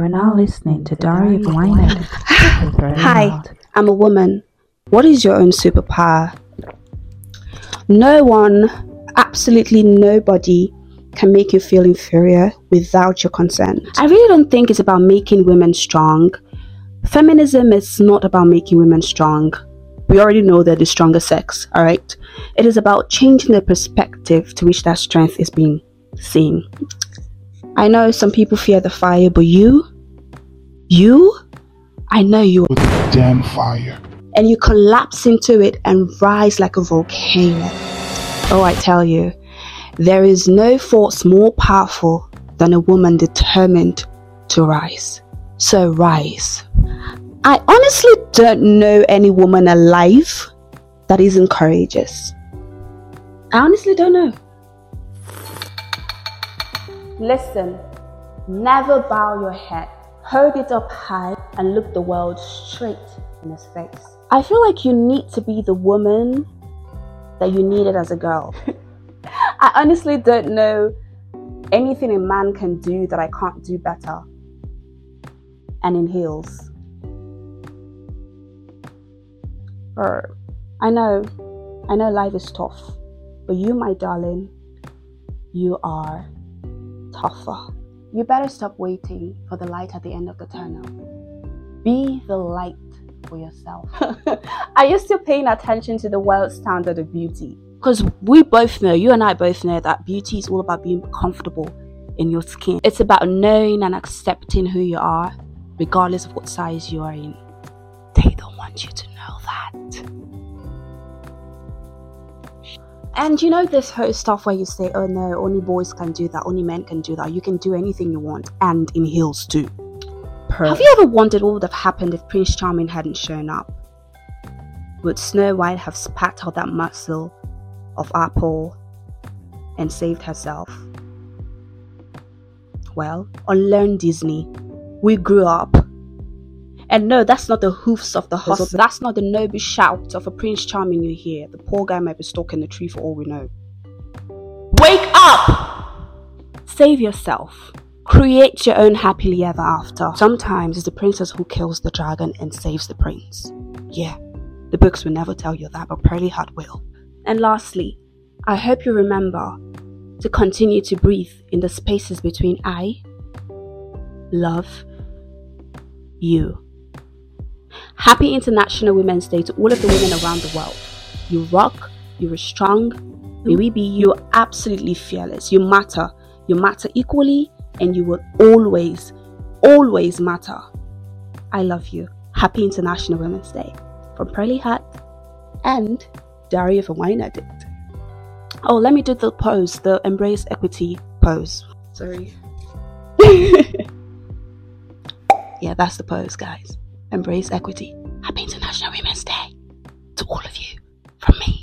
We're now listening to Diary of Wine. Hi, I'm a woman. What is your own superpower? No one, absolutely nobody, can make you feel inferior without your consent. I really don't think it's about making women strong. Feminism is not about making women strong. We already know they're the stronger sex, alright? It is about changing the perspective to which that strength is being seen. I know some people fear the fire, but you, you, I know you with damn fire. and you collapse into it and rise like a volcano. Oh, I tell you, there is no force more powerful than a woman determined to rise. So rise. I honestly don't know any woman alive that isn't courageous. I honestly don't know. Listen, never bow your head. Hold it up high and look the world straight in its face. I feel like you need to be the woman that you needed as a girl. I honestly don't know anything a man can do that I can't do better. And in heels. Or, I know, I know life is tough, but you, my darling, you are tougher. You better stop waiting for the light at the end of the tunnel. Be the light for yourself. are you still paying attention to the world standard of beauty? Because we both know, you and I both know, that beauty is all about being comfortable in your skin. It's about knowing and accepting who you are, regardless of what size you are in. They don't want you to know that. And you know this whole stuff where you say, oh no, only boys can do that, only men can do that. You can do anything you want, and in heels too. Have you ever wondered what would have happened if Prince Charming hadn't shown up? Would Snow White have spat out that muscle of apple and saved herself? Well, unlearn Disney. We grew up. And no, that's not the hoofs of the horse. That's not the noble shout of a Prince Charming you hear. The poor guy might be stuck in the tree for all we know. Wake up! Save yourself. Create your own happily ever after. Sometimes it's the princess who kills the dragon and saves the prince. Yeah, the books will never tell you that, but Pearly Heart will. And lastly, I hope you remember to continue to breathe in the spaces between I love you. Happy International Women's Day to all of the women around the world. You rock, you are strong, may we be you are absolutely fearless. You matter. You matter equally and you will always, always matter. I love you. Happy International Women's Day. From Pearly Hat and Diary of a Wine Addict. Oh, let me do the pose, the embrace equity pose. Sorry. yeah, that's the pose, guys. Embrace equity. Happy International Women's Day to all of you from me.